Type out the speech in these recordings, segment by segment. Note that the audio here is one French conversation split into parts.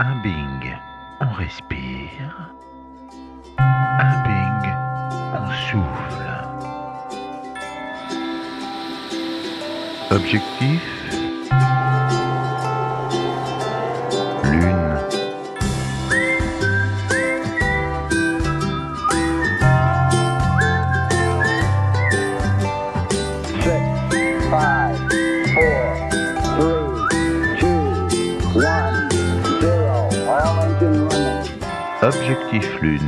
Un Bing, on respire. Un Bing, on souffle. Objectif Objectif Lune.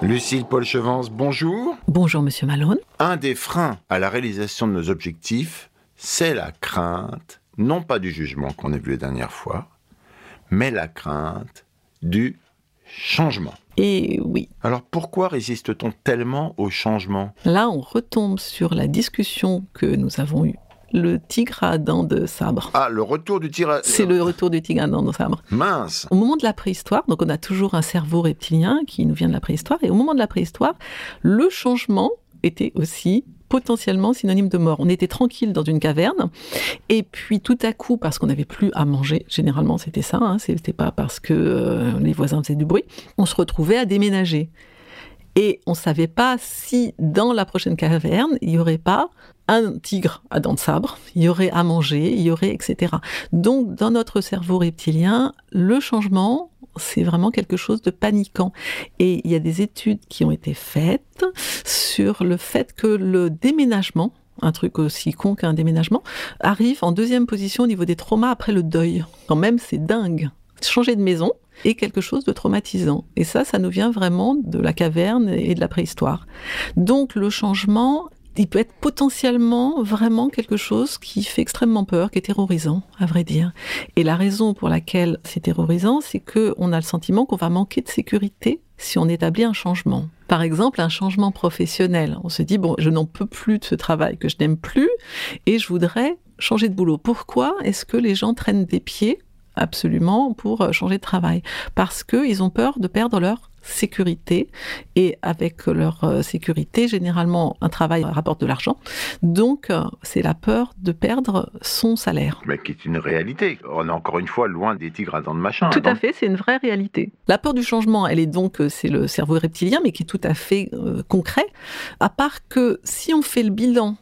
Lucille Paul Chevance, bonjour. Bonjour Monsieur Malone. Un des freins à la réalisation de nos objectifs, c'est la crainte, non pas du jugement qu'on a vu la dernière fois, mais la crainte du changement. Et oui, Alors pourquoi résiste-t-on tellement au changement? Là on retombe sur la discussion que nous avons eue. Le tigre à dents de sabre. Ah, le retour du tir à... C'est le retour du tigre à dents de sabre. Mince Au moment de la préhistoire, donc on a toujours un cerveau reptilien qui nous vient de la préhistoire, et au moment de la préhistoire, le changement était aussi potentiellement synonyme de mort. On était tranquille dans une caverne, et puis tout à coup, parce qu'on n'avait plus à manger, généralement c'était ça, hein, c'était pas parce que euh, les voisins faisaient du bruit, on se retrouvait à déménager. Et on ne savait pas si dans la prochaine caverne, il n'y aurait pas un tigre à dents de sabre, il y aurait à manger, il y aurait, etc. Donc, dans notre cerveau reptilien, le changement, c'est vraiment quelque chose de paniquant. Et il y a des études qui ont été faites sur le fait que le déménagement, un truc aussi con qu'un déménagement, arrive en deuxième position au niveau des traumas après le deuil. Quand même, c'est dingue. Changer de maison est quelque chose de traumatisant. Et ça, ça nous vient vraiment de la caverne et de la préhistoire. Donc le changement, il peut être potentiellement vraiment quelque chose qui fait extrêmement peur, qui est terrorisant, à vrai dire. Et la raison pour laquelle c'est terrorisant, c'est que on a le sentiment qu'on va manquer de sécurité si on établit un changement. Par exemple, un changement professionnel. On se dit, bon, je n'en peux plus de ce travail que je n'aime plus et je voudrais changer de boulot. Pourquoi est-ce que les gens traînent des pieds absolument pour euh, changer de travail Parce qu'ils ont peur de perdre leur sécurité et avec leur euh, sécurité, généralement, un travail rapporte de l'argent. Donc, euh, c'est la peur de perdre son salaire. Mais qui est une réalité. On est encore une fois loin des tigres à dents de machin. Tout à non fait, c'est une vraie réalité. La peur du changement, elle est donc, c'est le cerveau reptilien, mais qui est tout à fait euh, concret. À part que si on fait le bilan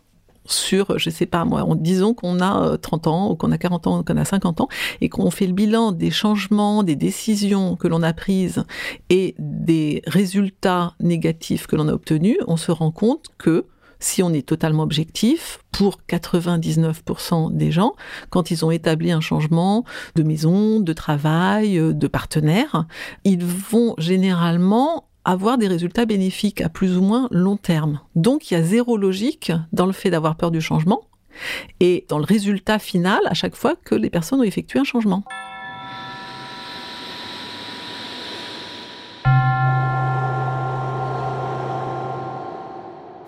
sur, je sais pas moi, on, disons qu'on a euh, 30 ans, ou qu'on a 40 ans, ou qu'on a 50 ans, et qu'on fait le bilan des changements, des décisions que l'on a prises et des résultats négatifs que l'on a obtenus, on se rend compte que si on est totalement objectif, pour 99% des gens, quand ils ont établi un changement de maison, de travail, euh, de partenaire, ils vont généralement avoir des résultats bénéfiques à plus ou moins long terme. Donc il y a zéro logique dans le fait d'avoir peur du changement et dans le résultat final à chaque fois que les personnes ont effectué un changement.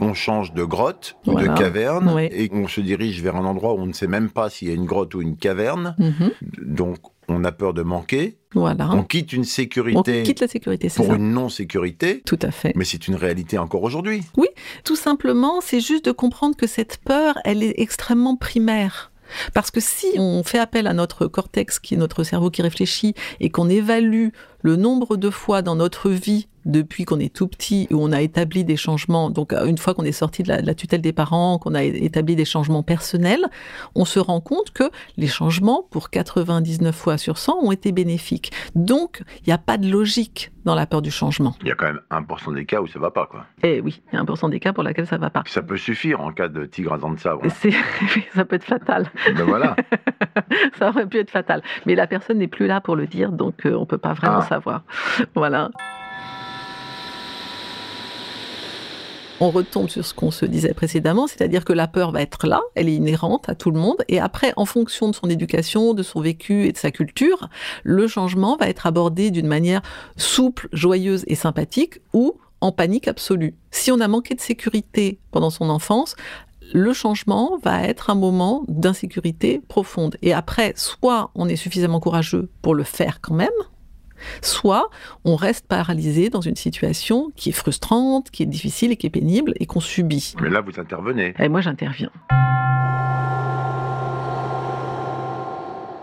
On change de grotte ou de caverne et on se dirige vers un endroit où on ne sait même pas s'il y a une grotte ou une caverne. Mhm. Donc on a peur de manquer. Voilà. On quitte une On sécurité quitte la sécurité, c'est pour ça. une non-sécurité. Tout à fait. Mais c'est une réalité encore aujourd'hui. Tout simplement, c'est juste de comprendre que cette peur, elle est extrêmement primaire. Parce que si on fait appel à notre cortex, qui est notre cerveau qui réfléchit, et qu'on évalue le nombre de fois dans notre vie depuis qu'on est tout petit, où on a établi des changements, donc euh, une fois qu'on est sorti de la, de la tutelle des parents, qu'on a établi des changements personnels, on se rend compte que les changements, pour 99 fois sur 100, ont été bénéfiques. Donc, il n'y a pas de logique dans la peur du changement. Il y a quand même 1% des cas où ça va pas, quoi. Et oui, il y a 1% des cas pour lesquels ça va pas. Ça peut suffire en cas de tigre à dents de sabre. Ça peut être fatal. ben voilà. ça aurait pu être fatal. Mais la personne n'est plus là pour le dire, donc euh, on peut pas vraiment Ah. savoir. Voilà. On retombe sur ce qu'on se disait précédemment, c'est-à-dire que la peur va être là, elle est inhérente à tout le monde, et après, en fonction de son éducation, de son vécu et de sa culture, le changement va être abordé d'une manière souple, joyeuse et sympathique, ou en panique absolue. Si on a manqué de sécurité pendant son enfance, le changement va être un moment d'insécurité profonde. Et après, soit on est suffisamment courageux pour le faire quand même, soit on reste paralysé dans une situation qui est frustrante, qui est difficile et qui est pénible et qu'on subit. Mais là, vous intervenez. Et moi, j'interviens.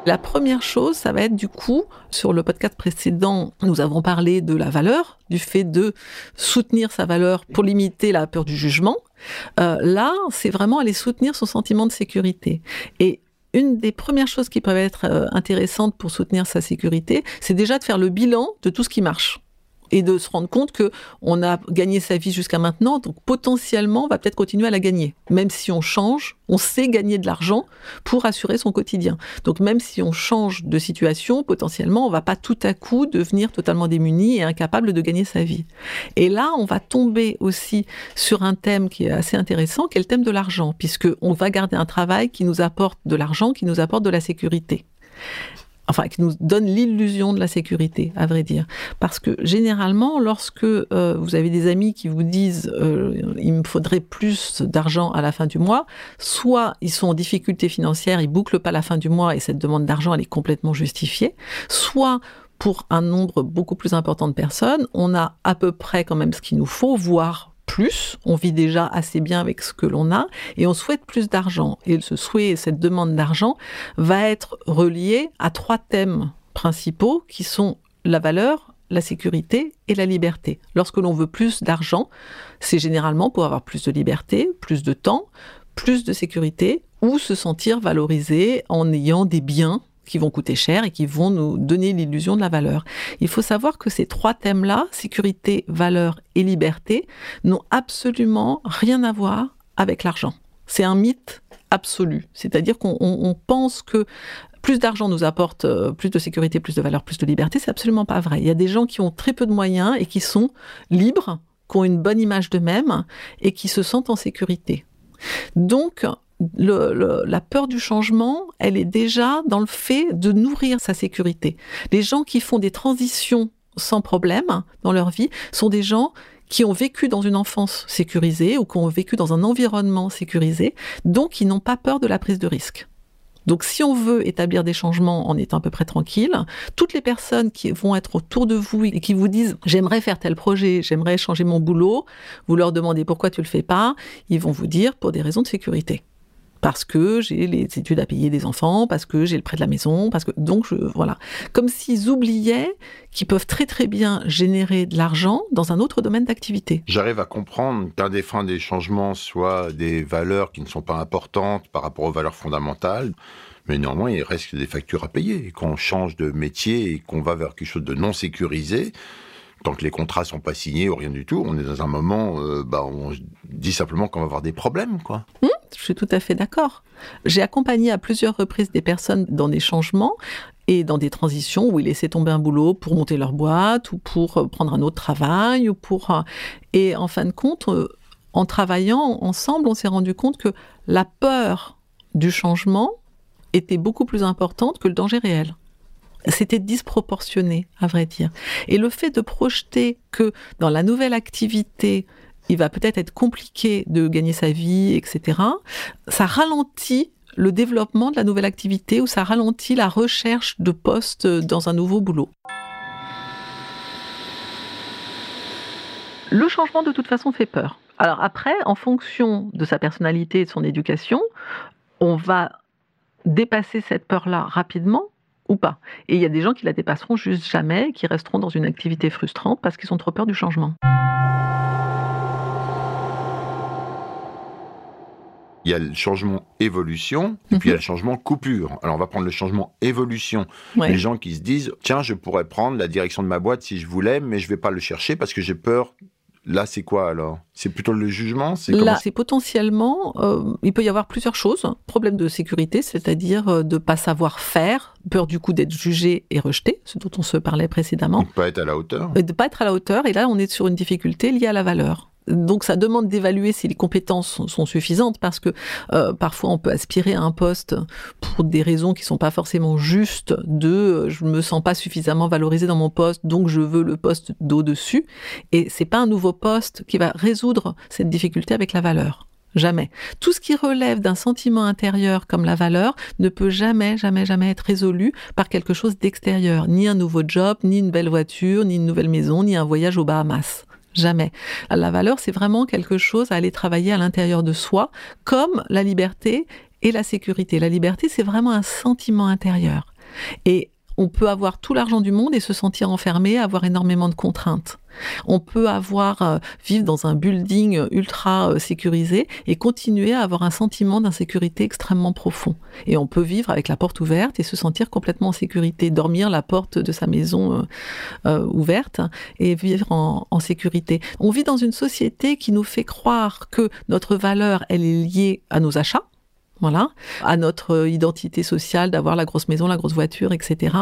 La première chose, ça va être du coup, sur le podcast précédent, nous avons parlé de la valeur, du fait de soutenir sa valeur pour limiter la peur du jugement. Euh, là, c'est vraiment aller soutenir son sentiment de sécurité. Et une des premières choses qui peuvent être euh, intéressantes pour soutenir sa sécurité, c'est déjà de faire le bilan de tout ce qui marche et de se rendre compte que on a gagné sa vie jusqu'à maintenant, donc potentiellement on va peut-être continuer à la gagner. Même si on change, on sait gagner de l'argent pour assurer son quotidien. Donc même si on change de situation, potentiellement on va pas tout à coup devenir totalement démuni et incapable de gagner sa vie. Et là, on va tomber aussi sur un thème qui est assez intéressant, qui est le thème de l'argent, puisque on va garder un travail qui nous apporte de l'argent, qui nous apporte de la sécurité enfin qui nous donne l'illusion de la sécurité, à vrai dire. Parce que généralement, lorsque euh, vous avez des amis qui vous disent euh, il me faudrait plus d'argent à la fin du mois, soit ils sont en difficulté financière, ils bouclent pas la fin du mois et cette demande d'argent elle est complètement justifiée, soit pour un nombre beaucoup plus important de personnes, on a à peu près quand même ce qu'il nous faut, voire plus, on vit déjà assez bien avec ce que l'on a et on souhaite plus d'argent. Et ce souhait et cette demande d'argent va être relié à trois thèmes principaux qui sont la valeur, la sécurité et la liberté. Lorsque l'on veut plus d'argent, c'est généralement pour avoir plus de liberté, plus de temps, plus de sécurité ou se sentir valorisé en ayant des biens qui vont coûter cher et qui vont nous donner l'illusion de la valeur. Il faut savoir que ces trois thèmes-là, sécurité, valeur et liberté, n'ont absolument rien à voir avec l'argent. C'est un mythe absolu. C'est-à-dire qu'on on- on pense que plus d'argent nous apporte euh, plus de sécurité, plus de valeur, plus de liberté. C'est absolument pas vrai. Il y a des gens qui ont très peu de moyens et qui sont libres, qui ont une bonne image d'eux-mêmes et qui se sentent en sécurité. Donc, la peur du changement, elle est déjà dans le fait de nourrir sa sécurité. Les gens qui font des transitions sans problème dans leur vie sont des gens qui ont vécu dans une enfance sécurisée ou qui ont vécu dans un environnement sécurisé, donc qui n'ont pas peur de la prise de risque. Donc si on veut établir des changements en étant à peu près tranquille, toutes les personnes qui vont être autour de vous et qui vous disent j'aimerais faire tel projet, j'aimerais changer mon boulot, vous leur demandez pourquoi tu le fais pas, ils vont vous dire pour des raisons de sécurité parce que j'ai les études à payer des enfants, parce que j'ai le prêt de la maison, parce que donc je voilà, comme s'ils oubliaient qu'ils peuvent très très bien générer de l'argent dans un autre domaine d'activité. J'arrive à comprendre qu'un des freins des changements soit des valeurs qui ne sont pas importantes par rapport aux valeurs fondamentales, mais néanmoins, il reste des factures à payer. Et quand on change de métier et qu'on va vers quelque chose de non sécurisé, tant que les contrats sont pas signés ou rien du tout, on est dans un moment, euh, bah, on dit simplement qu'on va avoir des problèmes, quoi. Je suis tout à fait d'accord. J'ai accompagné à plusieurs reprises des personnes dans des changements et dans des transitions où ils laissaient tomber un boulot pour monter leur boîte ou pour euh, prendre un autre travail ou pour euh, et en fin de compte euh, en travaillant ensemble, on s'est rendu compte que la peur du changement était beaucoup plus importante que le danger réel. C'était disproportionné, à vrai dire. Et le fait de projeter que dans la nouvelle activité, il va peut-être être compliqué de gagner sa vie, etc., ça ralentit le développement de la nouvelle activité ou ça ralentit la recherche de postes dans un nouveau boulot? Le changement, de toute façon, fait peur. Alors après, en fonction de sa personnalité et de son éducation, on va dépasser cette peur-là rapidement ou pas? Et il y a des gens qui la dépasseront juste jamais, qui resteront dans une activité frustrante parce qu'ils ont trop peur du changement. Il y a le changement évolution et puis il y a le changement coupure. Alors on va prendre le changement évolution. Ouais. Les gens qui se disent tiens, je pourrais prendre la direction de ma boîte si je voulais, mais je vais pas le chercher parce que j'ai peur. Là, c'est quoi alors? C'est plutôt le jugement? C'est Là, c'est potentiellement, euh, il peut y avoir plusieurs choses. Problème de sécurité, c'est-à-dire euh, de pas savoir faire, peur du coup d'être jugé et rejeté, ce dont on se parlait précédemment, On peut pas être à la hauteur. et de pas être à la hauteur. Et là, on est sur une difficulté liée à la valeur. Donc ça demande d'évaluer si les compétences sont, suffisantes parce que euh, parfois on peut aspirer à un poste pour des raisons qui sont pas forcément justes de euh, je me sens pas suffisamment valorisé dans mon poste donc je veux le poste d'au-dessus et c'est pas un nouveau poste qui va résoudre cette difficulté avec la valeur. Jamais. Tout ce qui relève d'un sentiment intérieur comme la valeur ne peut jamais, jamais, jamais être résolu par quelque chose d'extérieur. Ni un nouveau job, ni une belle voiture, ni une nouvelle maison, ni un voyage aux Bahamas. Jamais. La valeur, c'est vraiment quelque chose à aller travailler à l'intérieur de soi, comme la liberté et la sécurité. La liberté, c'est vraiment un sentiment intérieur. Et on peut avoir tout l'argent du monde et se sentir enfermé, avoir énormément de contraintes. On peut avoir euh, vivre dans un building ultra euh, sécurisé et continuer à avoir un sentiment d'insécurité extrêmement profond. Et on peut vivre avec la porte ouverte et se sentir complètement en sécurité, dormir la porte de sa maison euh, ouverte et vivre en, en sécurité. On vit dans une société qui nous fait croire que notre valeur, elle est liée à nos achats. Voilà, à notre euh, identité sociale d'avoir la grosse maison, la grosse voiture, etc.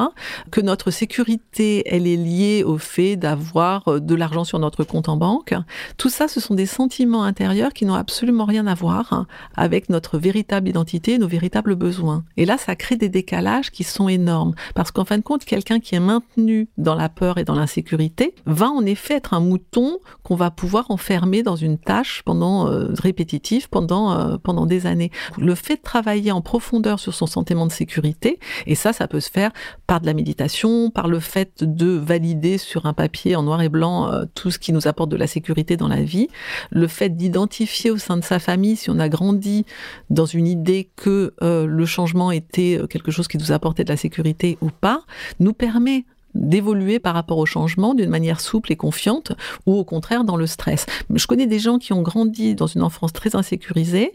Que notre sécurité, elle est liée au fait d'avoir euh, de l'argent sur notre compte en banque. Tout ça, ce sont des sentiments intérieurs qui n'ont absolument rien à voir hein, avec notre véritable identité, nos véritables besoins. Et là, ça crée des décalages qui sont énormes. Parce qu'en fin de compte, quelqu'un qui est maintenu dans la peur et dans l'insécurité va en effet être un mouton qu'on va pouvoir enfermer dans une tâche pendant euh, répétitive pendant euh, pendant des années. Le fait de travailler en profondeur sur son sentiment de sécurité, et ça, ça peut se faire par de la méditation, par le fait de valider sur un papier en noir et blanc euh, tout ce qui nous apporte de la sécurité dans la vie, le fait d'identifier au sein de sa famille si on a grandi dans une idée que euh, le changement était euh, quelque chose qui nous apportait de la sécurité ou pas, nous permet d'évoluer par rapport au changement d'une manière souple et confiante ou au contraire dans le stress. Je connais des gens qui ont grandi dans une enfance très insécurisée,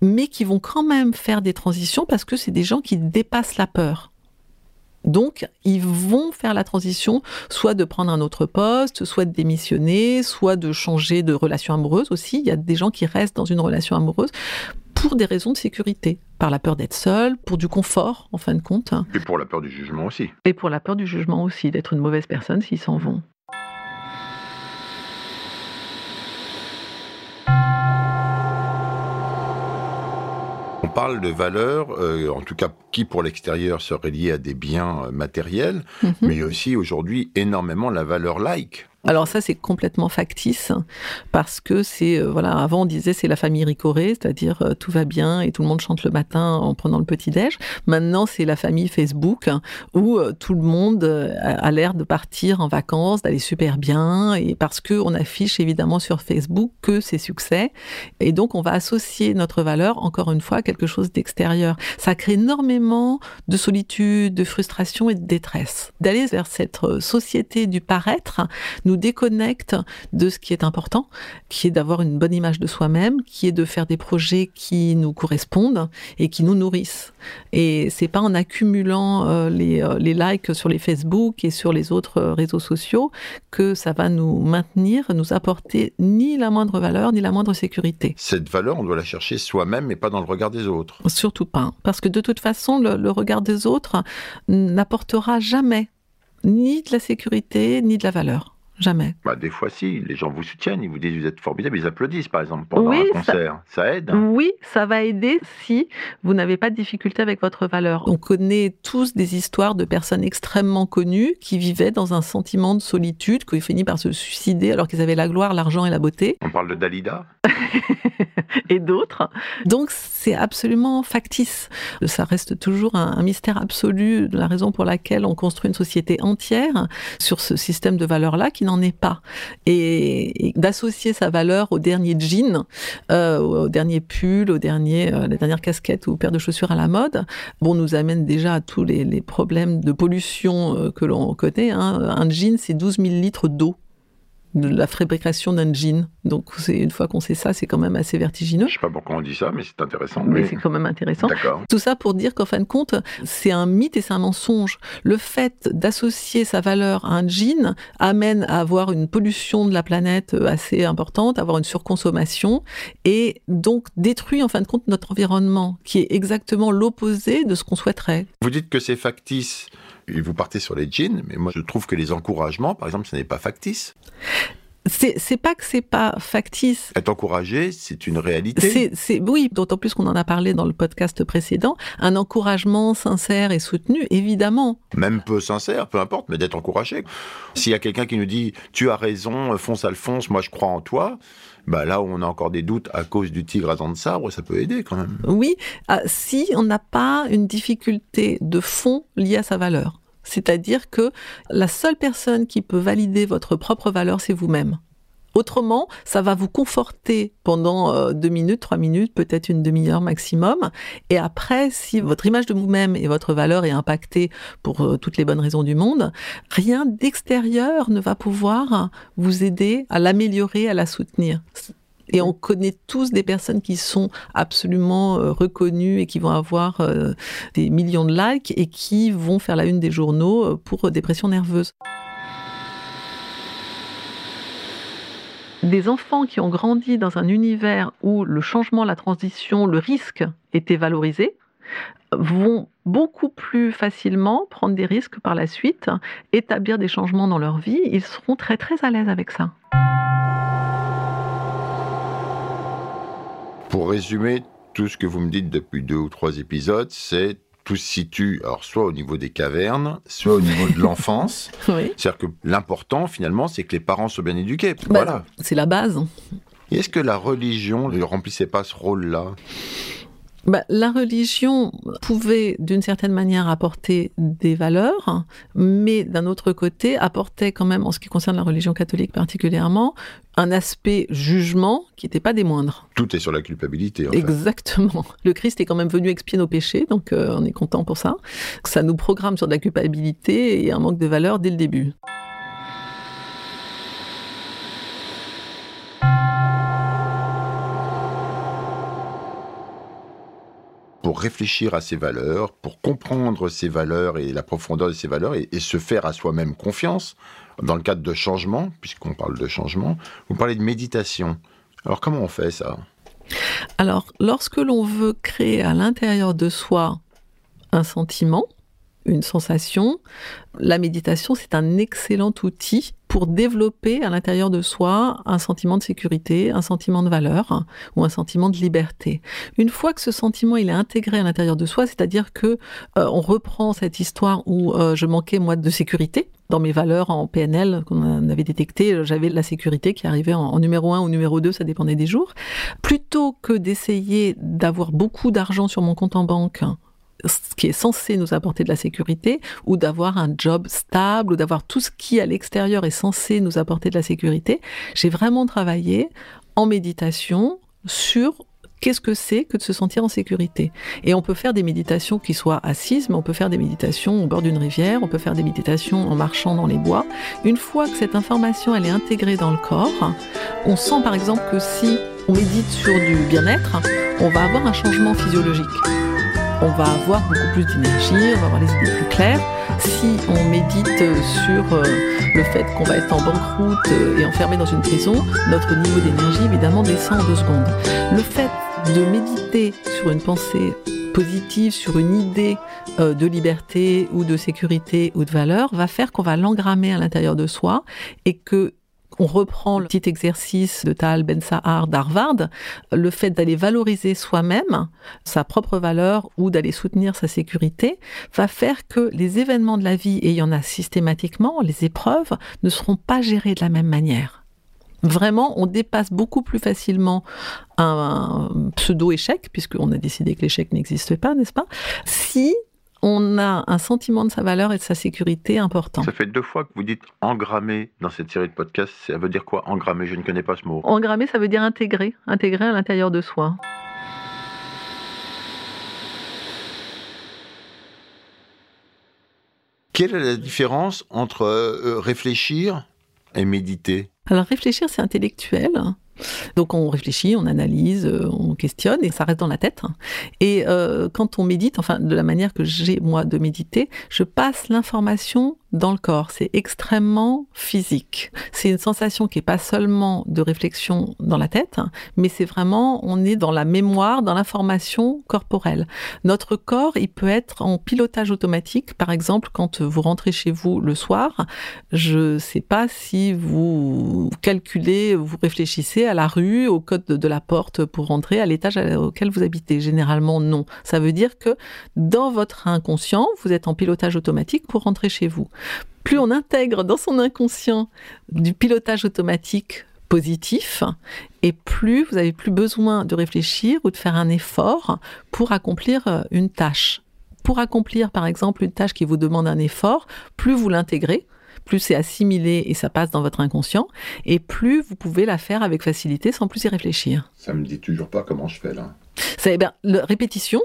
mais qui vont quand même faire des transitions parce que c'est des gens qui dépassent la peur. Donc, ils vont faire la transition, soit de prendre un autre poste, soit de démissionner, soit de changer de relation amoureuse aussi. Il y a des gens qui restent dans une relation amoureuse pour des raisons de sécurité, par la peur d'être seul, pour du confort, en fin de compte, Et pour la peur du jugement aussi. et pour la peur du jugement aussi, d'être une mauvaise personne s'ils s'en vont. On parle de valeurs, euh, en tout cas qui pour l'extérieur seraient liées à des biens euh, matériels, Mhm. mais aussi aujourd'hui énormément la valeur like. Alors ça c'est complètement factice parce que c'est euh, voilà avant on disait c'est la famille Ricoré c'est-à-dire euh, tout va bien et tout le monde chante le matin en prenant le petit déj. Maintenant c'est la famille Facebook où euh, tout le monde a l'air de partir en vacances, d'aller super bien et parce que on affiche évidemment sur Facebook que c'est succès et donc on va associer notre valeur encore une fois à quelque chose d'extérieur. Ça crée énormément de solitude, de frustration et de détresse. D'aller vers cette société du paraître nous déconnecte de ce qui est important, qui est d'avoir une bonne image de soi-même, qui est de faire des projets qui nous correspondent et qui nous nourrissent. Et c'est pas en accumulant euh, les, euh, les likes sur les Facebook et sur les autres euh, réseaux sociaux que ça va nous maintenir, nous apporter ni la moindre valeur ni la moindre sécurité. Cette valeur, on doit la chercher soi-même et pas dans le regard des autres. Surtout pas. Parce que de toute façon, le, le regard des autres n'apportera jamais ni de la sécurité, ni de la valeur. Jamais. Bah, des fois, si, les gens vous soutiennent, ils vous disent vous êtes formidable, ils applaudissent par exemple pendant Oui, un concert. Ça, aide. Oui, ça va aider si vous n'avez pas de difficulté avec votre valeur. On connaît tous des histoires de personnes extrêmement connues qui vivaient dans un sentiment de solitude, qui ont fini par se suicider alors qu'ils avaient la gloire, l'argent et la beauté. On parle de Dalida? et d'autres. Donc c'est absolument factice. Ça reste toujours un, mystère absolu de la raison pour laquelle on construit une société entière sur ce système de valeurs-là qui n'en est pas. Et, d'associer sa valeur au dernier jean, euh, au dernier pull, au dernier, euh, la dernière casquette ou paire de chaussures à la mode, bon, nous amène déjà à tous les, les problèmes de pollution euh, que l'on connaît. Hein. Un jean, c'est 12 000 litres d'eau de la fabrication d'un jean. Donc c'est une fois qu'on sait ça, c'est quand même assez vertigineux. Je sais pas pourquoi on dit ça, mais c'est intéressant. Mais c'est quand même intéressant. D'accord. Tout ça pour dire qu'en fin de compte, c'est un mythe et c'est un mensonge. Le fait d'associer sa valeur à un jean amène à avoir une pollution de la planète assez importante, avoir une surconsommation et donc détruit en fin de compte notre environnement, qui est exactement l'opposé de ce qu'on souhaiterait. Vous dites que c'est factice et vous partez sur les jeans, mais moi je trouve que les encouragements, par exemple, ce n'est pas factice. C'est pas que c'est pas factice. Être encouragé, c'est une réalité. C'est oui, d'autant plus qu'on en a parlé dans le podcast précédent. Un encouragement sincère et soutenu, évidemment. Même peu sincère, peu importe, mais d'être encouragé. S'il y a quelqu'un qui nous dit tu as raison, fonce Alphonse, moi je crois en toi. Bah là où on a encore des doutes à cause du tigre à dents de sabre, ça peut aider quand même. Oui, si on n'a pas une difficulté de fond liée à sa valeur. C'est-à-dire que la seule personne qui peut valider votre propre valeur, c'est vous-même. Autrement, ça va vous conforter pendant euh, deux minutes, trois minutes, peut-être une demi-heure maximum. Et après, si votre image de vous-même et votre valeur est impactée pour euh, toutes les bonnes raisons du monde, rien d'extérieur ne va pouvoir vous aider à l'améliorer, à la soutenir. Et on connaît tous des personnes qui sont absolument euh, reconnues et qui vont avoir des millions de likes et qui vont faire la une des journaux pour dépression nerveuse. Des enfants qui ont grandi dans un univers où le changement, la transition, le risque étaient valorisés, vont beaucoup plus facilement prendre des risques par la suite, établir des changements dans leur vie, ils seront très très à l'aise avec ça. Pour résumer tout ce que vous me dites depuis deux ou trois épisodes, c'est tout se situe, alors soit au niveau des cavernes, soit au niveau de l'enfance. Oui. C'est-à-dire que l'important, finalement, c'est que les parents soient bien éduqués. Bah, voilà. C'est la base. Est-ce que la religion ne remplissait pas ce rôle-là? Bah, la religion pouvait d'une certaine manière apporter des valeurs, mais d'un autre côté apportait quand même, en ce qui concerne la religion catholique particulièrement, un aspect jugement qui n'était pas des moindres. Tout est sur la culpabilité. En fait. Exactement. Le Christ est quand même venu expier nos péchés, donc euh, on est content pour ça. Ça nous programme sur de la culpabilité et un manque de valeur dès le début. Réfléchir à ses valeurs, pour comprendre ses valeurs et la profondeur de ses valeurs et se faire à soi-même confiance dans le cadre de changement, puisqu'on parle de changement. Vous parlez de méditation. Alors comment on fait ça? Alors, lorsque l'on veut créer à l'intérieur de soi un sentiment, une sensation, la méditation, c'est un excellent outil pour développer à l'intérieur de soi un sentiment de sécurité, un sentiment de valeur hein, ou un sentiment de liberté. Une fois que ce sentiment il est intégré à l'intérieur de soi, c'est-à-dire que euh, on reprend cette histoire où euh, je manquais moi de sécurité dans mes valeurs en PNL qu'on avait détecté, j'avais la sécurité qui arrivait en, en numéro 1 ou numéro 2, ça dépendait des jours. Plutôt que d'essayer d'avoir beaucoup d'argent sur mon compte en banque ce qui est censé nous apporter de la sécurité, ou d'avoir un job stable, ou d'avoir tout ce qui à l'extérieur est censé nous apporter de la sécurité. J'ai vraiment travaillé en méditation sur qu'est-ce que c'est que de se sentir en sécurité. Et on peut faire des méditations qui soient assises, mais on peut faire des méditations au bord d'une rivière, on peut faire des méditations en marchant dans les bois. Une fois que cette information elle est intégrée dans le corps, on sent par exemple que si on médite sur du bien-être, on va avoir un changement physiologique on va avoir beaucoup plus d'énergie, on va avoir les idées plus claires. Si on médite sur euh, le fait qu'on va être en banqueroute euh, et enfermé dans une prison, notre niveau d'énergie évidemment descend en deux secondes. Le fait de méditer sur une pensée positive, sur une idée euh, de liberté ou de sécurité ou de valeur, va faire qu'on va l'engrammer à l'intérieur de soi et que on reprend le petit exercice de Tal Ben Sahar d'Harvard, le fait d'aller valoriser soi-même, sa propre valeur ou d'aller soutenir sa sécurité, va faire que les événements de la vie, et il y en a systématiquement, les épreuves, ne seront pas gérées de la même manière. Vraiment, on dépasse beaucoup plus facilement un, pseudo-échec, puisqu'on a décidé que l'échec n'existait pas, n'est-ce pas? Si on a un sentiment de sa valeur et de sa sécurité important. Ça fait deux fois que vous dites engrammer dans cette série de podcasts. Ça veut dire quoi engrammer Je ne connais pas ce mot. Engrammer, ça veut dire intégrer, intégrer à l'intérieur de soi. Quelle est la différence entre euh, réfléchir et méditer? Alors réfléchir, c'est intellectuel. Donc on réfléchit, on analyse, euh, on questionne et ça reste dans la tête. Et euh, quand on médite, enfin de la manière que j'ai moi de méditer, je passe l'information dans le corps. C'est extrêmement physique. C'est une sensation qui est pas seulement de réflexion dans la tête, mais c'est vraiment, on est dans la mémoire, dans l'information corporelle. Notre corps, il peut être en pilotage automatique. Par exemple, quand vous rentrez chez vous le soir, je sais pas si vous calculez, vous réfléchissez à la rue, au code de la porte pour rentrer à l'étage auquel vous habitez. Généralement, non. Ça veut dire que dans votre inconscient, vous êtes en pilotage automatique pour rentrer chez vous plus on intègre dans son inconscient du pilotage automatique positif, et plus vous avez plus besoin de réfléchir ou de faire un effort pour accomplir euh, une tâche. Pour accomplir, par exemple, une tâche qui vous demande un effort, plus vous l'intégrez, plus c'est assimilé et ça passe dans votre inconscient, et plus vous pouvez la faire avec facilité sans plus y réfléchir. Ça me dit toujours pas comment je fais là. C'est bien, le, répétition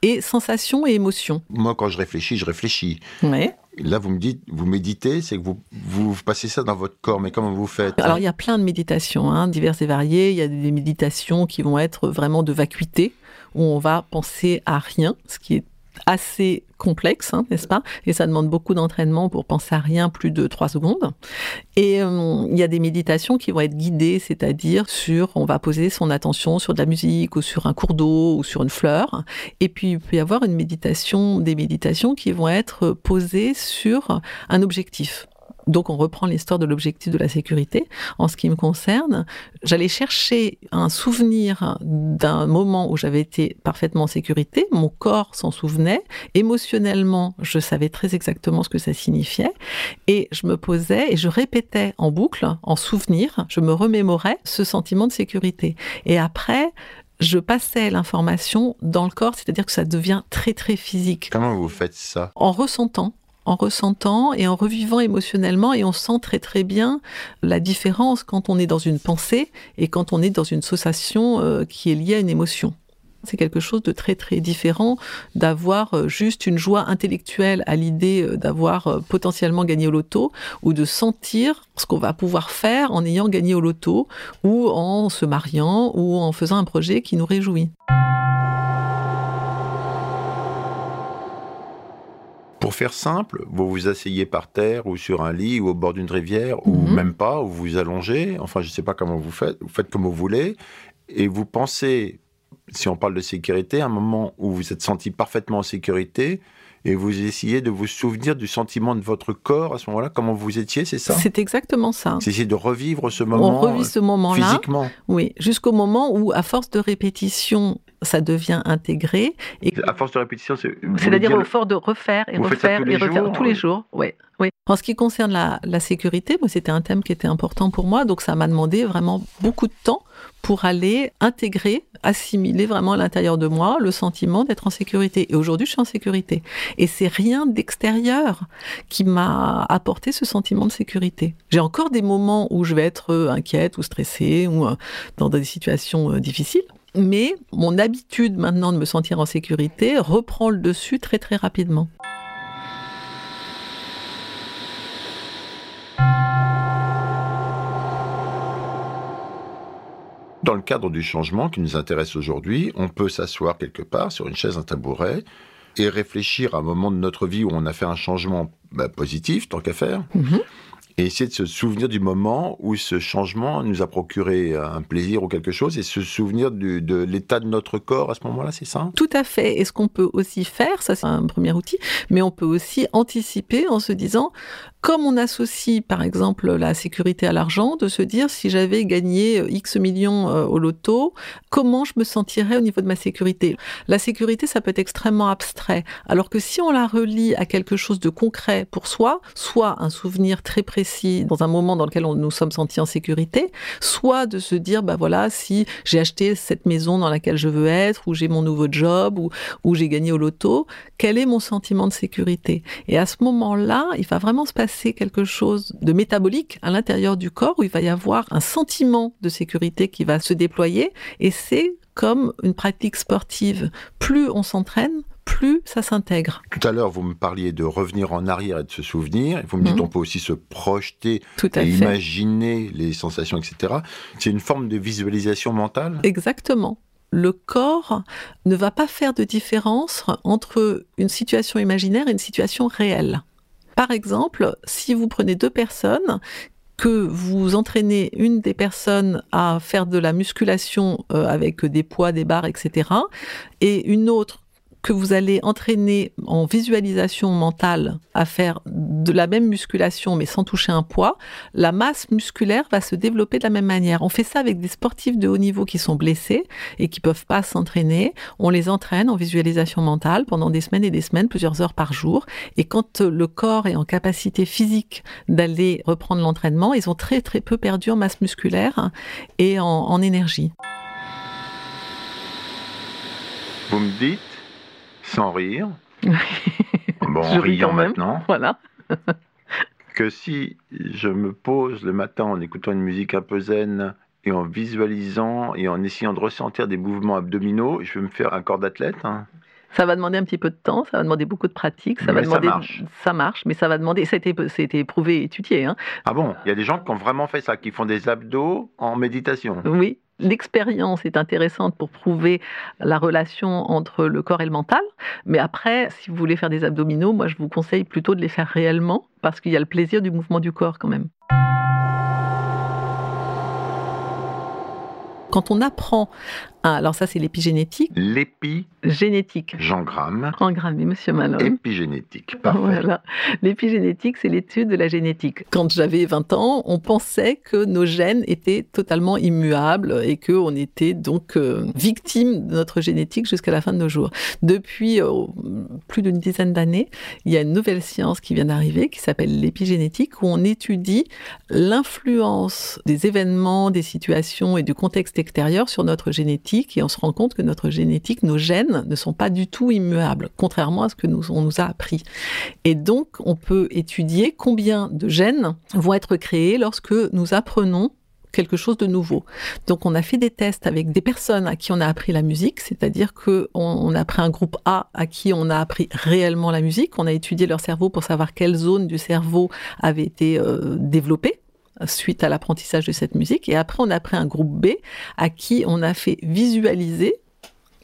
et sensation et émotion. Moi, quand je réfléchis, je réfléchis. Ouais. Là, vous me dites, vous méditez, c'est que vous, vous passez ça dans votre corps, mais comment vous faites Alors, il y a plein de méditations, hein, diverses et variées. Il y a des méditations qui vont être vraiment de vacuité, où on va penser à rien, ce qui est assez complexe, hein, n'est-ce pas? Et ça demande beaucoup d'entraînement pour penser à rien plus de trois secondes. Et euh, il y a des méditations qui vont être guidées, c'est-à-dire sur, on va poser son attention sur de la musique ou sur un cours d'eau ou sur une fleur. Et puis il peut y avoir une méditation, des méditations qui vont être posées sur un objectif. Donc on reprend l'histoire de l'objectif de la sécurité. En ce qui me concerne, j'allais chercher un souvenir d'un moment où j'avais été parfaitement en sécurité, mon corps s'en souvenait, émotionnellement je savais très exactement ce que ça signifiait, et je me posais et je répétais en boucle, en souvenir, je me remémorais ce sentiment de sécurité. Et après, je passais l'information dans le corps, c'est-à-dire que ça devient très très physique. Comment vous faites ça? En ressentant, en ressentant et en revivant émotionnellement et on sent très très bien la différence quand on est dans une pensée et quand on est dans une sensation euh, qui est liée à une émotion. C'est quelque chose de très très différent d'avoir euh, juste une joie intellectuelle à l'idée euh, d'avoir potentiellement gagné au loto ou de sentir ce qu'on va pouvoir faire en ayant gagné au loto ou en se mariant ou en faisant un projet qui nous réjouit. Pour faire simple, vous vous asseyez par terre ou sur un lit ou au bord d'une rivière ou Mhm. même pas, ou vous vous allongez, enfin je ne sais pas comment vous faites, vous faites comme vous voulez, et vous pensez, si on parle de sécurité, à un moment où vous êtes senti parfaitement en sécurité, et vous essayez de vous souvenir du sentiment de votre corps à ce moment-là, comment vous étiez, c'est ça? C'est exactement ça. C'est essayer de revivre ce On moment revit ce moment-là. physiquement. Oui, jusqu'au moment où, à force de répétition, ça devient intégré. Et À force de répétition, c'est... c'est-à-dire dire au fort de refaire et refaire et refaire jours, tous les oui. jours. Oui, oui. En ce qui concerne la, la sécurité, moi, c'était un thème qui était important pour moi, donc ça m'a demandé vraiment beaucoup de temps pour aller intégrer, assimiler vraiment à l'intérieur de moi le sentiment d'être en sécurité. Et aujourd'hui, je suis en sécurité. Et c'est rien d'extérieur qui m'a apporté ce sentiment de sécurité. J'ai encore des moments où je vais être euh, inquiète ou stressée ou euh, dans des situations euh, difficiles. Mais mon habitude maintenant de me sentir en sécurité reprend le dessus très très rapidement. Dans le cadre du changement qui nous intéresse aujourd'hui, on peut s'asseoir quelque part sur une chaise, un tabouret, et réfléchir à un moment de notre vie où on a fait un changement bah, positif, tant qu'à faire, Mhm. Et essayer de se souvenir du moment où ce changement nous a procuré un plaisir ou quelque chose, et se souvenir de l'état de notre corps à ce moment-là, c'est ça? Tout à fait. Et ce qu'on peut aussi faire, ça c'est un premier outil, mais on peut aussi anticiper en se disant, comme on associe par exemple la sécurité à l'argent, de se dire si j'avais gagné euh, X millions euh, au loto, comment je me sentirais au niveau de ma sécurité? La sécurité, ça peut être extrêmement abstrait, alors que si on la relie à quelque chose de concret pour soi, soit un souvenir très précis dans un moment dans lequel on, nous sommes sentis en sécurité, soit de se dire, bah voilà, si j'ai acheté cette maison dans laquelle je veux être, ou j'ai mon nouveau job, ou j'ai gagné au loto, quel est mon sentiment de sécurité? Et à ce moment-là, il va vraiment se passer quelque chose de métabolique à l'intérieur du corps où il va y avoir un sentiment de sécurité qui va se déployer, et c'est comme une pratique sportive. Plus on s'entraîne, plus ça s'intègre. Tout à l'heure, vous me parliez de revenir en arrière et de se souvenir. Vous me dites Mhm. on peut aussi se projeter Tout à et fait. imaginer les sensations, etc. C'est une forme de visualisation mentale? Exactement. Le corps ne va pas faire de différence entre une situation imaginaire et une situation réelle. Par exemple, si vous prenez deux personnes, que vous entraînez une des personnes à faire de la musculation euh, avec des poids, des barres, etc., et une autre que vous allez entraîner en visualisation mentale à faire de la même musculation mais sans toucher un poids, la masse musculaire va se développer de la même manière. On fait ça avec des sportifs de haut niveau qui sont blessés et qui peuvent pas s'entraîner. On les entraîne en visualisation mentale pendant des semaines et des semaines, plusieurs heures par jour. Et quand le corps est en capacité physique d'aller reprendre l'entraînement, ils ont très très peu perdu en masse musculaire et en, en énergie. Vous me dites, sans rire, bon, en riant maintenant, Voilà. que si je me pose le matin en écoutant une musique un peu zen et en visualisant et en essayant de ressentir des mouvements abdominaux, je vais me faire un corps d'athlète. hein. Ça va demander un petit peu de temps, ça va demander beaucoup de pratique, ça va marche. ça marche, mais ça va demander, ça a été, ça a été éprouvé et étudié, hein. Ah bon Il y a des gens qui ont vraiment fait ça, qui font des abdos en méditation. Oui, l'expérience est intéressante pour prouver la relation entre le corps et le mental. Mais après, si vous voulez faire des abdominaux, moi je vous conseille plutôt de les faire réellement parce qu'il y a le plaisir du mouvement du corps quand même. Quand on apprend, ah, alors ça c'est l'épigénétique, L'épi, génétique, Jean Gramme, engrammé, monsieur Malone. épigénétique. Parfait. Voilà. L'épigénétique, c'est l'étude de la génétique. Quand j'avais 20 ans, on pensait que nos gènes étaient totalement immuables et qu'on était donc euh, victime de notre génétique jusqu'à la fin de nos jours. Depuis euh, plus d'une dizaine d'années, il y a une nouvelle science qui vient d'arriver qui s'appelle l'épigénétique où on étudie l'influence des événements, des situations et du contexte extérieur sur notre génétique et on se rend compte que notre génétique, nos gènes ne sont pas du tout immuables, contrairement à ce que nous, on nous a appris. Et donc, on peut étudier combien de gènes vont être créés lorsque nous apprenons quelque chose de nouveau. Donc, on a fait des tests avec des personnes à qui on a appris la musique, c'est-à-dire que on, a pris un groupe A à qui on a appris réellement la musique. On a étudié leur cerveau pour savoir quelle zone du cerveau avait été euh, développée suite à l'apprentissage de cette musique. Et après, on a pris un groupe B à qui on a fait visualiser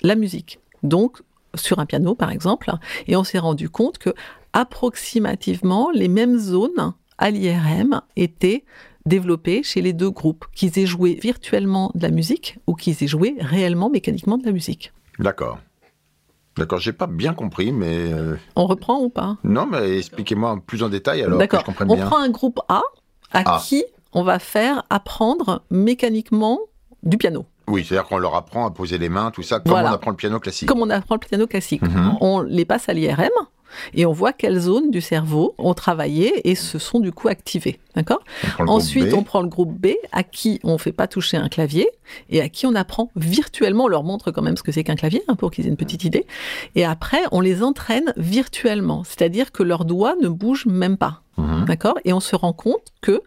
la musique. Donc, sur un piano, par exemple, et on s'est rendu compte que approximativement les mêmes zones à l'IRM étaient développées chez les deux groupes, qu'ils aient joué virtuellement de la musique ou qu'ils aient joué réellement mécaniquement de la musique. D'accord. D'accord, j'ai pas bien compris, mais euh, On reprend ou pas? Non, mais expliquez-moi plus en détail alors que je comprenne On bien. prend un groupe A à Ah. qui on va faire apprendre mécaniquement du piano. Oui, c'est-à-dire qu'on leur apprend à poser les mains, tout ça, comme Voilà. on apprend le piano classique. Comme on apprend le piano classique. Mhm. On les passe à l'IRM et on voit quelles zones du cerveau ont travaillé et se sont du coup activées. D'accord On Ensuite, on prend le groupe B à qui on ne fait pas toucher un clavier et à qui on apprend virtuellement. On leur montre quand même ce que c'est qu'un clavier hein, pour qu'ils aient une petite idée. Et après, on les entraîne virtuellement, c'est-à-dire que leurs doigts ne bougent même pas. Mhm. D'accord? Et on se rend compte que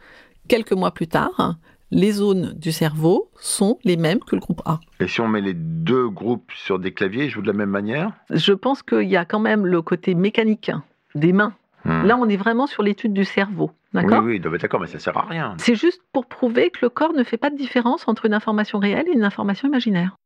quelques mois plus tard, les zones du cerveau sont les mêmes que le groupe A. Et si on met les deux groupes sur des claviers, ils jouent de la même manière? Je pense qu'il y a quand même le côté mécanique des mains. Hmm. Là, on est vraiment sur l'étude du cerveau. D'accord? Oui, oui, d'accord, mais ça sert à rien. C'est juste pour prouver que le corps ne fait pas de différence entre une information réelle et une information imaginaire.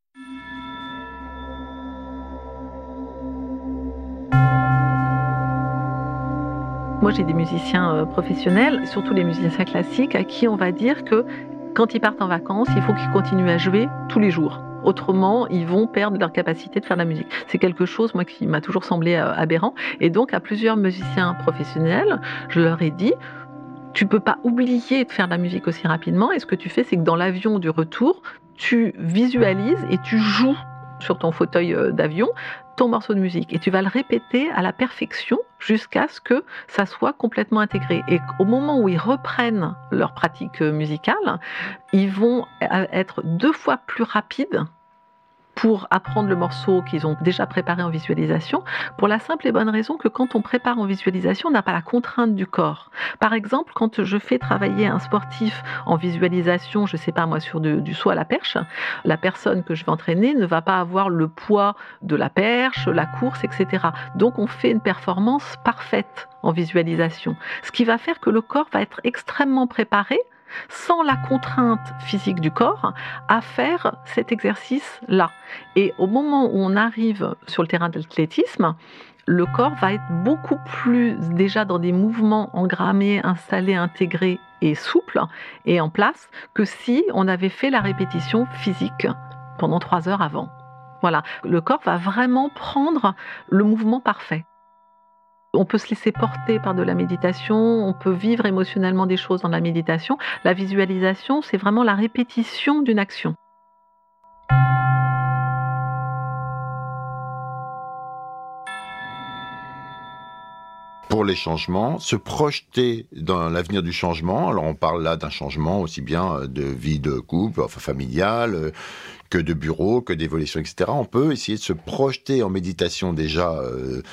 Moi, j'ai des musiciens euh, professionnels, surtout les musiciens classiques, à qui on va dire que quand ils partent en vacances, il faut qu'ils continuent à jouer tous les jours. Autrement, ils vont perdre leur capacité de faire la musique. C'est quelque chose, moi, qui m'a toujours semblé euh, aberrant. Et donc, à plusieurs musiciens professionnels, je leur ai dit, tu peux pas oublier de faire la musique aussi rapidement. Et ce que tu fais, c'est que dans l'avion du retour, tu visualises et tu joues sur ton fauteuil euh, d'avion ton morceau de musique et tu vas le répéter à la perfection jusqu'à ce que ça soit complètement intégré. Et au moment où ils reprennent leur pratique musicale, ils vont euh, être deux fois plus rapides pour apprendre le morceau qu'ils ont déjà préparé en visualisation, pour la simple et bonne raison que quand on prépare en visualisation, on n'a pas la contrainte du corps. Par exemple, quand je fais travailler un sportif en visualisation, je sais pas moi, sur du saut à la perche, la personne que je vais entraîner ne va pas avoir le poids de la perche, la course, etc. Donc on fait une performance parfaite en visualisation. Ce qui va faire que le corps va être extrêmement préparé sans la contrainte physique du corps, à faire cet exercice-là. Et au moment où on arrive sur le terrain d'athlétisme, le corps va être beaucoup plus déjà dans des mouvements engrammés, installés, intégrés et souples et en place que si on avait fait la répétition physique pendant trois heures avant. Voilà, le corps va vraiment prendre le mouvement parfait. On peut se laisser porter par de la méditation, on peut vivre émotionnellement des choses dans la méditation. La visualisation, c'est vraiment la répétition d'une action. pour les changements, se projeter dans l'avenir du changement. Alors on parle là d'un changement aussi bien de vie de couple, enfin familiale, que de bureau, que d'évolution, etc. On peut essayer de se projeter en méditation déjà. Euh,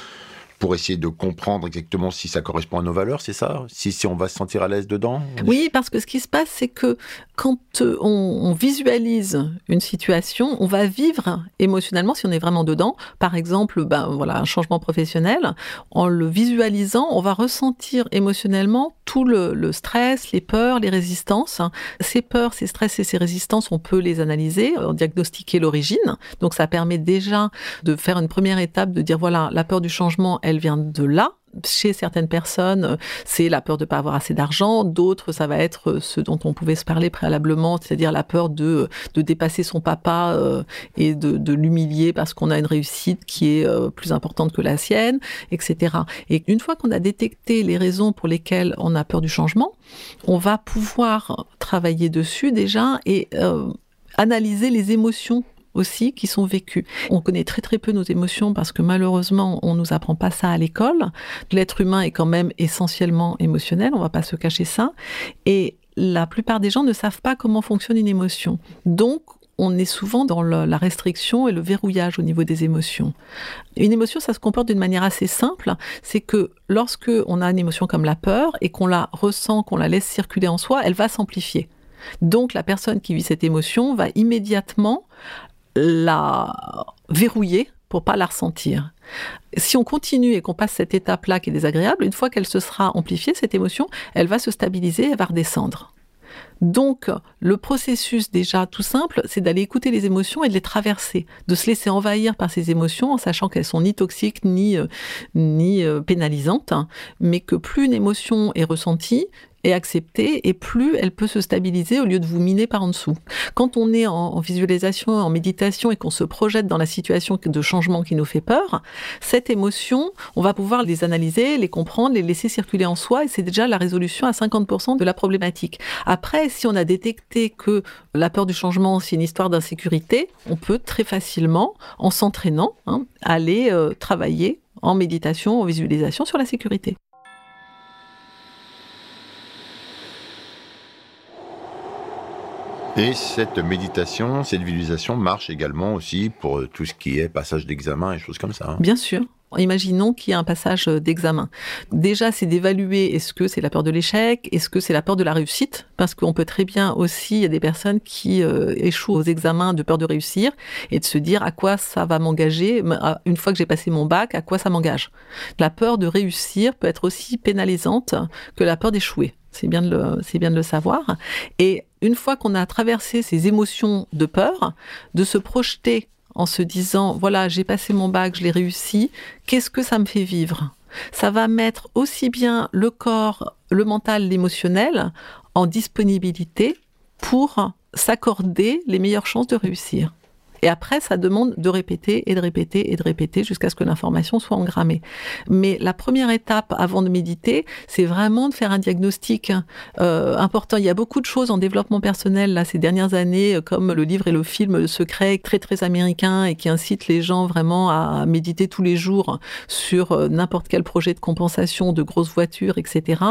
pour essayer de comprendre exactement si ça correspond à nos valeurs, c'est ça? Si, si on va se sentir à l'aise dedans? Oui, parce que ce qui se passe, c'est que quand euh, on, visualise une situation, on va vivre émotionnellement, si on est vraiment dedans, par exemple, ben, voilà, un changement professionnel, en le visualisant, on va ressentir émotionnellement tout le, le stress, les peurs, les résistances. Ces peurs, ces stress et ces résistances, on peut les analyser, euh, diagnostiquer l'origine. Donc ça permet déjà de faire une première étape, de dire, voilà, la peur du changement, elle vient de là. Chez certaines personnes, c'est la peur de ne pas avoir assez d'argent. D'autres, ça va être ce dont on pouvait se parler préalablement, c'est-à-dire la peur de, de dépasser son papa euh, et de, de l'humilier parce qu'on a une réussite qui est euh, plus importante que la sienne, etc. Et une fois qu'on a détecté les raisons pour lesquelles on a peur du changement, on va pouvoir travailler dessus déjà et euh, analyser les émotions aussi qui sont vécues. On connaît très très peu nos émotions parce que malheureusement on nous apprend pas ça à l'école. L'être humain est quand même essentiellement émotionnel, on va pas se cacher ça. Et la plupart des gens ne savent pas comment fonctionne une émotion. Donc on est souvent dans la restriction et le verrouillage au niveau des émotions. Une émotion, ça se comporte d'une manière assez simple, c'est que lorsque on a une émotion comme la peur et qu'on la ressent, qu'on la laisse circuler en soi, elle va s'amplifier. Donc la personne qui vit cette émotion va immédiatement la verrouiller pour pas la ressentir. Si on continue et qu'on passe cette étape-là qui est désagréable, une fois qu'elle se sera amplifiée, cette émotion, elle va se stabiliser, elle va redescendre. Donc, le processus déjà tout simple, c'est d'aller écouter les émotions et de les traverser, de se laisser envahir par ces émotions en sachant qu'elles sont ni toxiques ni, euh, ni euh, pénalisantes, hein, mais que plus une émotion est ressentie, et acceptée, et plus elle peut se stabiliser au lieu de vous miner par en dessous. Quand on est en, visualisation, en méditation et qu'on se projette dans la situation de changement qui nous fait peur, cette émotion, on va pouvoir les analyser, les comprendre, les laisser circuler en soi, et c'est déjà la résolution à 50% de la problématique. Après, si on a détecté que la peur du changement, c'est une histoire d'insécurité, on peut très facilement, en s'entraînant, hein, aller euh, travailler en méditation, en visualisation sur la sécurité. Et cette méditation, cette visualisation marche également aussi pour euh, tout ce qui est passage d'examen et choses comme ça. Hein. Bien sûr. Imaginons qu'il y a un passage euh, d'examen. Déjà, c'est d'évaluer est-ce que c'est la peur de l'échec, est-ce que c'est la peur de la réussite, parce qu'on peut très bien aussi, il y a des personnes qui euh, échouent aux examens de peur de réussir et de se dire à quoi ça va m'engager? Une fois que j'ai passé mon bac, à quoi ça m'engage? La peur de réussir peut être aussi pénalisante que la peur d'échouer. C'est bien de le, bien de le savoir. Et une fois qu'on a traversé ces émotions de peur, de se projeter en se disant, voilà, j'ai passé mon bac, je l'ai réussi, qu'est-ce que ça me fait vivre? Ça va mettre aussi bien le corps, le mental, l'émotionnel en disponibilité pour s'accorder les meilleures chances de réussir. Et après, ça demande de répéter et de répéter et de répéter jusqu'à ce que l'information soit engrammée. Mais la première étape avant de méditer, c'est vraiment de faire un diagnostic euh, important. Il y a beaucoup de choses en développement personnel ces dernières années, comme le livre et le film Secret, très très américain et qui incite les gens vraiment à méditer tous les jours sur euh, n'importe quel projet de compensation de grosses voitures, etc.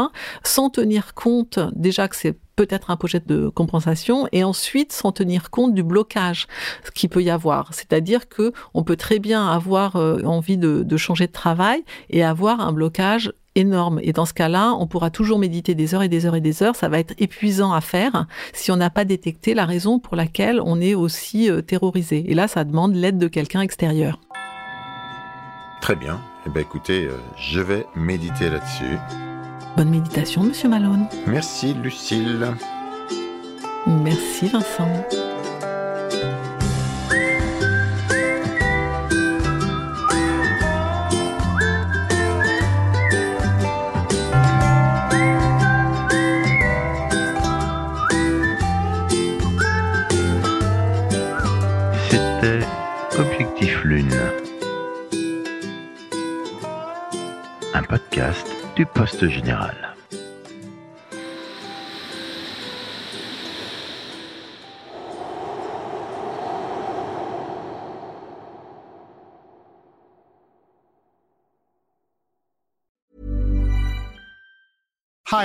Sans tenir compte déjà que c'est peut-être un projet de compensation et ensuite sans tenir compte du blocage qu'il peut y avoir. C'est-à-dire que on peut très bien avoir euh, envie de, de changer de travail et avoir un blocage énorme. Et dans ce cas-là, on pourra toujours méditer des heures et des heures et des heures. Ça va être épuisant à faire si on n'a pas détecté la raison pour laquelle on est aussi euh, terrorisé. Et là, ça demande l'aide de quelqu'un extérieur. Très bien. Eh bien, écoutez, euh, je vais méditer là-dessus. Bonne méditation, monsieur Malone. Merci, Lucille. Merci, Vincent. Du Poste Général.